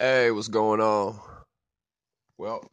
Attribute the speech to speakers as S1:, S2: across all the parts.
S1: Hey, what's going on? Well,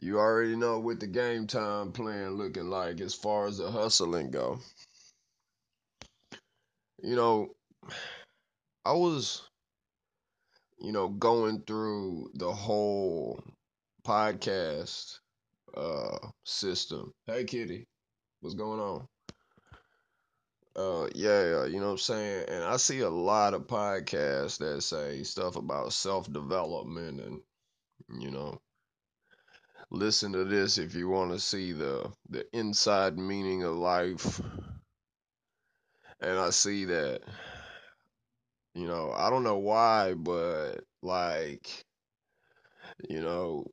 S1: you already know what the game time plan looking like as far as the hustling go. You know, I was, you know, going through the whole podcast uh system. Hey Kitty, what's going on? Uh yeah, you know what I'm saying? And I see a lot of podcasts that say stuff about self-development and you know listen to this if you want to see the the inside meaning of life and i see that you know i don't know why but like you know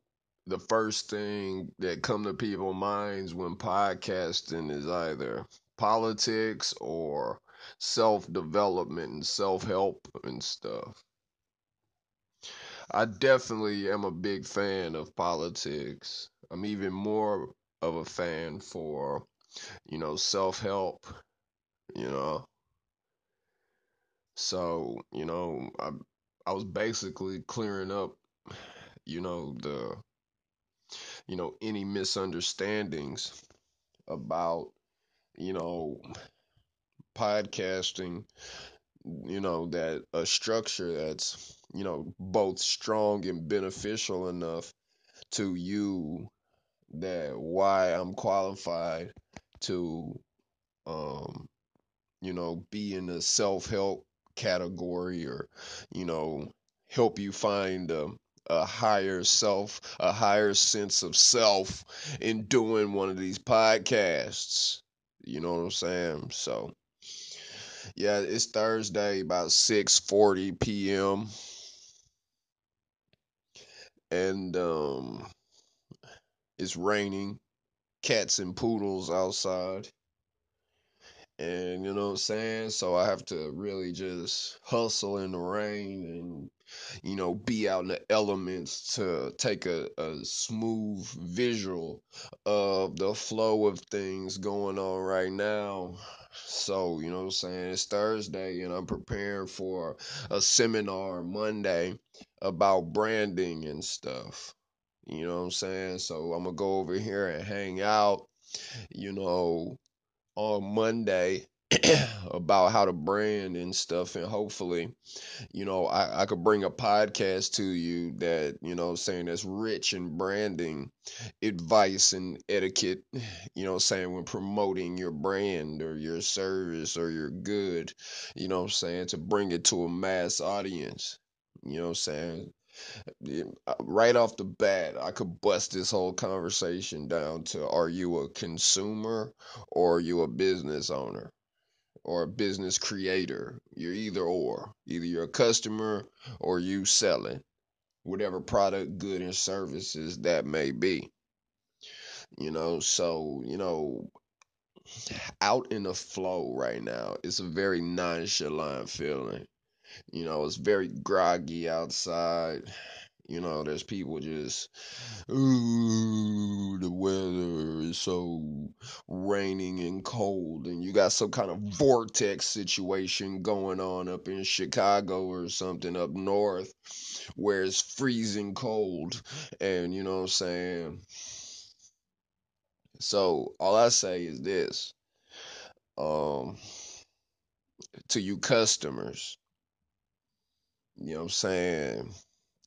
S1: the first thing that come to people's minds when podcasting is either politics or self-development and self-help and stuff I definitely am a big fan of politics. I'm even more of a fan for, you know, self help, you know. So, you know, I I was basically clearing up, you know, the you know, any misunderstandings about, you know, podcasting, you know, that a structure that's you know, both strong and beneficial enough to you that why I'm qualified to um you know be in the self-help category or you know help you find a, a higher self, a higher sense of self in doing one of these podcasts. You know what I'm saying? So yeah, it's Thursday about 6:40 p.m. and um it's raining, cats and poodles outside. And you know what I'm saying? So I have to really just hustle in the rain and you know be out in the elements to take a, a smooth visual of the flow of things going on right now. So, you know what I'm saying? It's Thursday and I'm preparing for a seminar Monday about branding and stuff. You know what I'm saying? So I'm gonna go over here and hang out, you know, on Monday about how to brand and stuff and hopefully you know I, I could bring a podcast to you that you know saying that's rich in branding advice and etiquette you know saying when promoting your brand or your service or your good you know saying to bring it to a mass audience you know saying? Uh, right off the bat, I could bust this whole conversation down to are you a consumer or are you a business owner or a business creator? You're either or. Either you're a customer or you selling whatever product, good, and services that may be. You know, so, you know, out in the flow right now, it's a very nonchalant feeling. You know, it's very groggy outside. You know, there's people just, ooh, the weather is so raining and cold, and you got some kind of vortex situation going on up in Chicago or something up north where it's freezing cold. And you know what I'm saying? So, all I say is this um, to you customers, you know what I'm saying?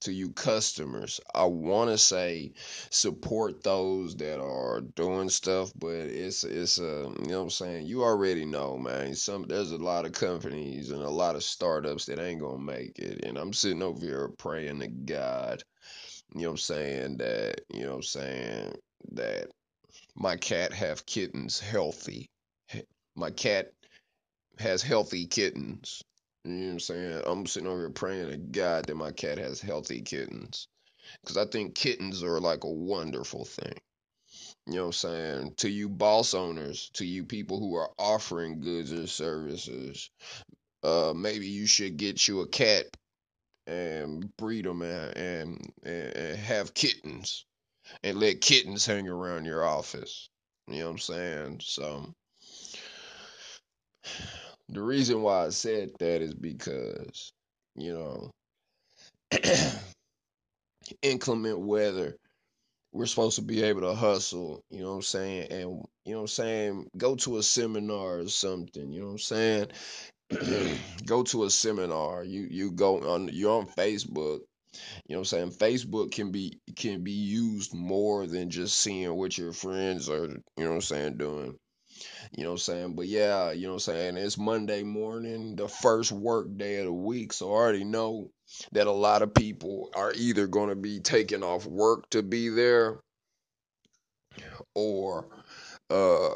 S1: To you customers. I want to say support those that are doing stuff, but it's it's a uh, you know what I'm saying. You already know, man. Some there's a lot of companies and a lot of startups that ain't gonna make it, and I'm sitting over here praying to God. You know what I'm saying that you know what I'm saying that my cat have kittens healthy. My cat has healthy kittens. You know what I'm saying? I'm sitting over here praying to God that my cat has healthy kittens. Because I think kittens are like a wonderful thing. You know what I'm saying? To you boss owners, to you people who are offering goods and services, uh, maybe you should get you a cat and breed them and, and, and have kittens and let kittens hang around your office. You know what I'm saying? So the reason why I said that is because, you know, inclement weather we're supposed to be able to hustle, you know what I'm saying? And you know what I'm saying, go to a seminar or something, you know what I'm saying? go to a seminar. You you go on you're on Facebook. You know what I'm saying? Facebook can be can be used more than just seeing what your friends are, you know what I'm saying, doing. You know what I'm saying? But yeah, you know what I'm saying? It's Monday morning, the first work day of the week. So I already know that a lot of people are either going to be taking off work to be there or uh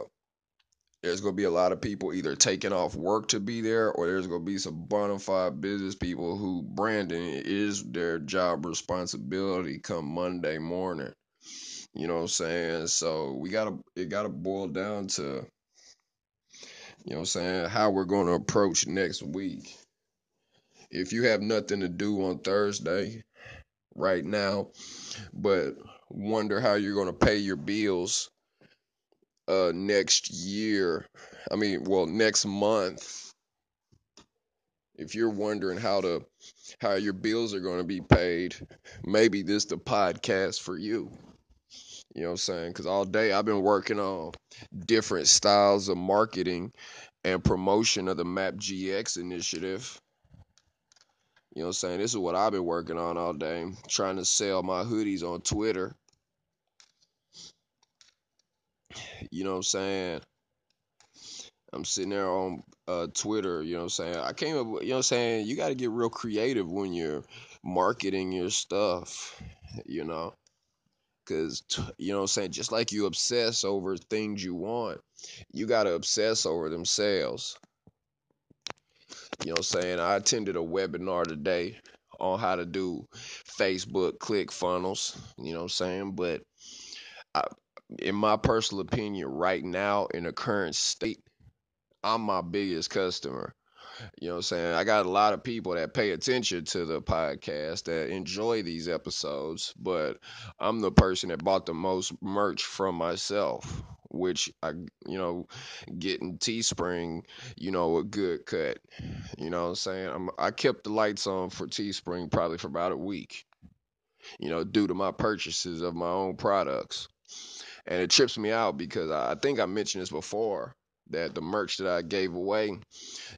S1: there's gonna be a lot of people either taking off work to be there, or there's gonna be some bona fide business people who branding is their job responsibility come Monday morning. You know what I'm saying? So we gotta it gotta boil down to you know what I'm saying, how we're gonna approach next week. If you have nothing to do on Thursday right now, but wonder how you're gonna pay your bills uh next year. I mean, well, next month. If you're wondering how to how your bills are going to be paid, maybe this the podcast for you. You know what I'm saying? Cuz all day I've been working on different styles of marketing and promotion of the Map GX initiative. You know what I'm saying? This is what I've been working on all day, trying to sell my hoodies on Twitter. You know what I'm saying? I'm sitting there on uh, Twitter, you know what I'm saying? I came up, you know what I'm saying? You got to get real creative when you're marketing your stuff, you know? Because, you know I'm saying? Just like you obsess over things you want, you got to obsess over themselves. You know I'm saying? I attended a webinar today on how to do Facebook click funnels, you know what I'm saying? But I, in my personal opinion, right now, in the current state, I'm my biggest customer. You know what I'm saying? I got a lot of people that pay attention to the podcast that enjoy these episodes, but I'm the person that bought the most merch from myself, which I, you know, getting Teespring, you know, a good cut. You know what I'm saying? I'm, I kept the lights on for Teespring probably for about a week, you know, due to my purchases of my own products. And it trips me out because I, I think I mentioned this before that the merch that I gave away,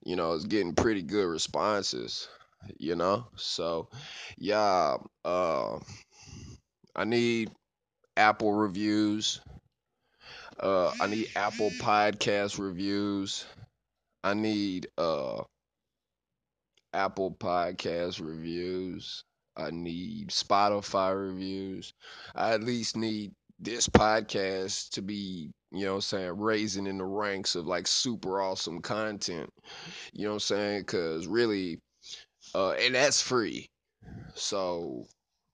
S1: you know, is getting pretty good responses, you know? So, yeah, uh, I need Apple reviews. Uh, I need Apple podcast reviews. I need uh Apple podcast reviews. I need Spotify reviews. I at least need this podcast to be, you know what I'm saying, raising in the ranks of like super awesome content. You know what I'm saying? Cause really, uh, and that's free. So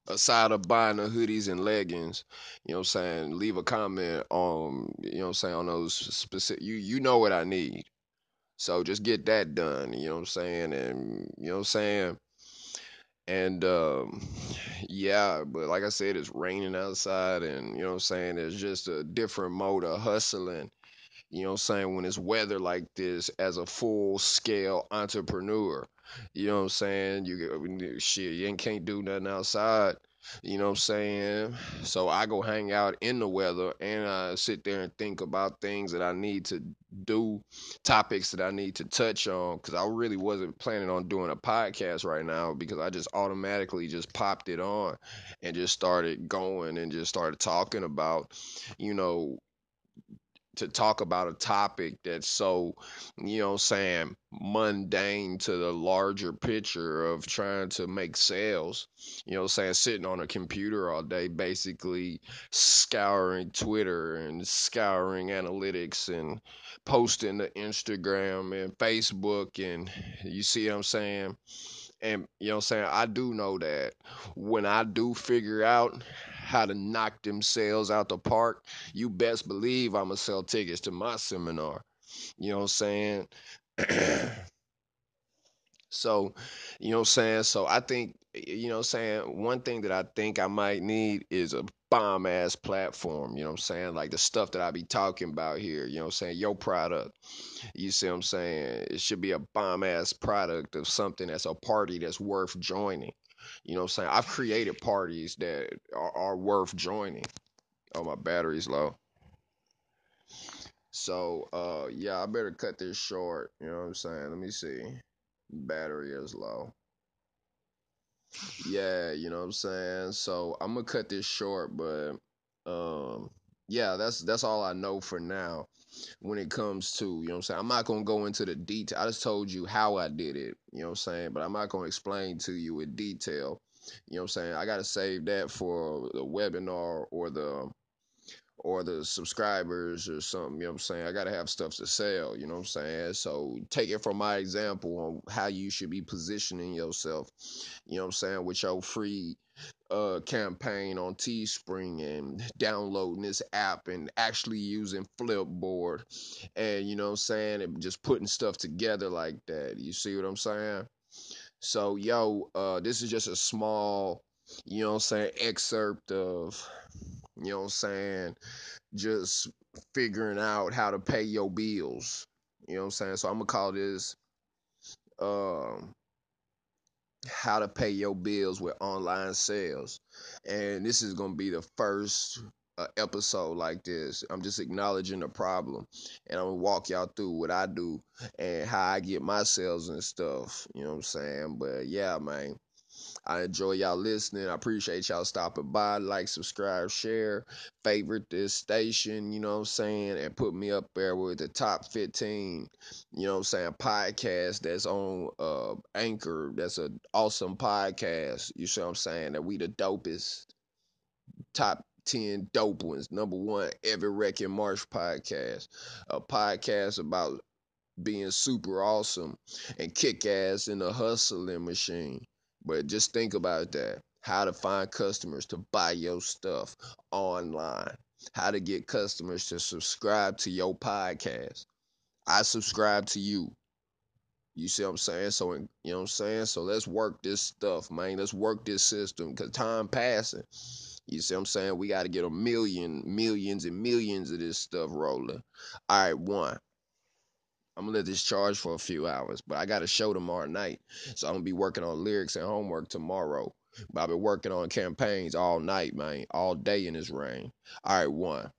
S1: aside of buying the hoodies and leggings, you know what I'm saying, leave a comment on, you know what I'm saying, on those specific you you know what I need. So just get that done, you know what I'm saying? And you know what I'm saying? And um, yeah, but like I said, it's raining outside, and you know what I'm saying? It's just a different mode of hustling. You know what I'm saying? When it's weather like this, as a full scale entrepreneur, you know what I'm saying? You shit, you can't do nothing outside. You know what I'm saying? So I go hang out in the weather and I sit there and think about things that I need to do, topics that I need to touch on. Cause I really wasn't planning on doing a podcast right now because I just automatically just popped it on and just started going and just started talking about, you know, to talk about a topic that's so, you know, saying mundane to the larger picture of trying to make sales. You know, saying sitting on a computer all day, basically scouring Twitter and scouring analytics and posting to Instagram and Facebook. And you see what I'm saying? And you know what I'm saying? I do know that when I do figure out how to knock them sales out the park, you best believe I'm gonna sell tickets to my seminar. You know what I'm saying? so, you know what I'm saying? So I think you know what I'm saying, one thing that I think I might need is a bomb ass platform, you know what I'm saying? Like the stuff that I be talking about here, you know what I'm saying? Your product. You see what I'm saying? It should be a bomb ass product of something that's a party that's worth joining. You know what I'm saying? I've created parties that are, are worth joining. Oh, my battery's low. So, uh, yeah, I better cut this short. You know what I'm saying? Let me see. Battery is low. Yeah, you know what I'm saying? So I'm gonna cut this short, but um yeah, that's that's all I know for now when it comes to, you know what I'm saying? I'm not gonna go into the detail. I just told you how I did it, you know what I'm saying? But I'm not gonna explain to you in detail. You know what I'm saying? I gotta save that for the webinar or the or the subscribers or something, you know what I'm saying? I got to have stuff to sell, you know what I'm saying? So take it from my example on how you should be positioning yourself, you know what I'm saying, with your free uh campaign on Teespring and downloading this app and actually using Flipboard and you know what I'm saying, and just putting stuff together like that. You see what I'm saying? So yo, uh this is just a small, you know what I'm saying, excerpt of you know what I'm saying, just figuring out how to pay your bills. You know what I'm saying? So I'm gonna call this um how to pay your bills with online sales. And this is gonna be the first uh, episode like this. I'm just acknowledging the problem and I'm gonna walk y'all through what I do and how I get my sales and stuff. You know what I'm saying? But yeah, man. I enjoy y'all listening. I appreciate y'all stopping by. Like, subscribe, share, favorite this station, you know what I'm saying? And put me up there with the top 15, you know what I'm saying, podcast that's on uh Anchor. That's an awesome podcast. You see what I'm saying? That we the dopest top 10 dope ones. Number one, Every Wrecking Marsh podcast. A podcast about being super awesome and kick ass in the hustling machine. But just think about that. How to find customers to buy your stuff online. How to get customers to subscribe to your podcast. I subscribe to you. You see what I'm saying? So, you know what I'm saying? So let's work this stuff, man. Let's work this system because time passing. You see what I'm saying? We got to get a million, millions, and millions of this stuff rolling. All right, one. I'm gonna let this charge for a few hours, but I got a show tomorrow night, so I'm gonna be working on lyrics and homework tomorrow. But I've been working on campaigns all night, man, all day in this rain. All right, one.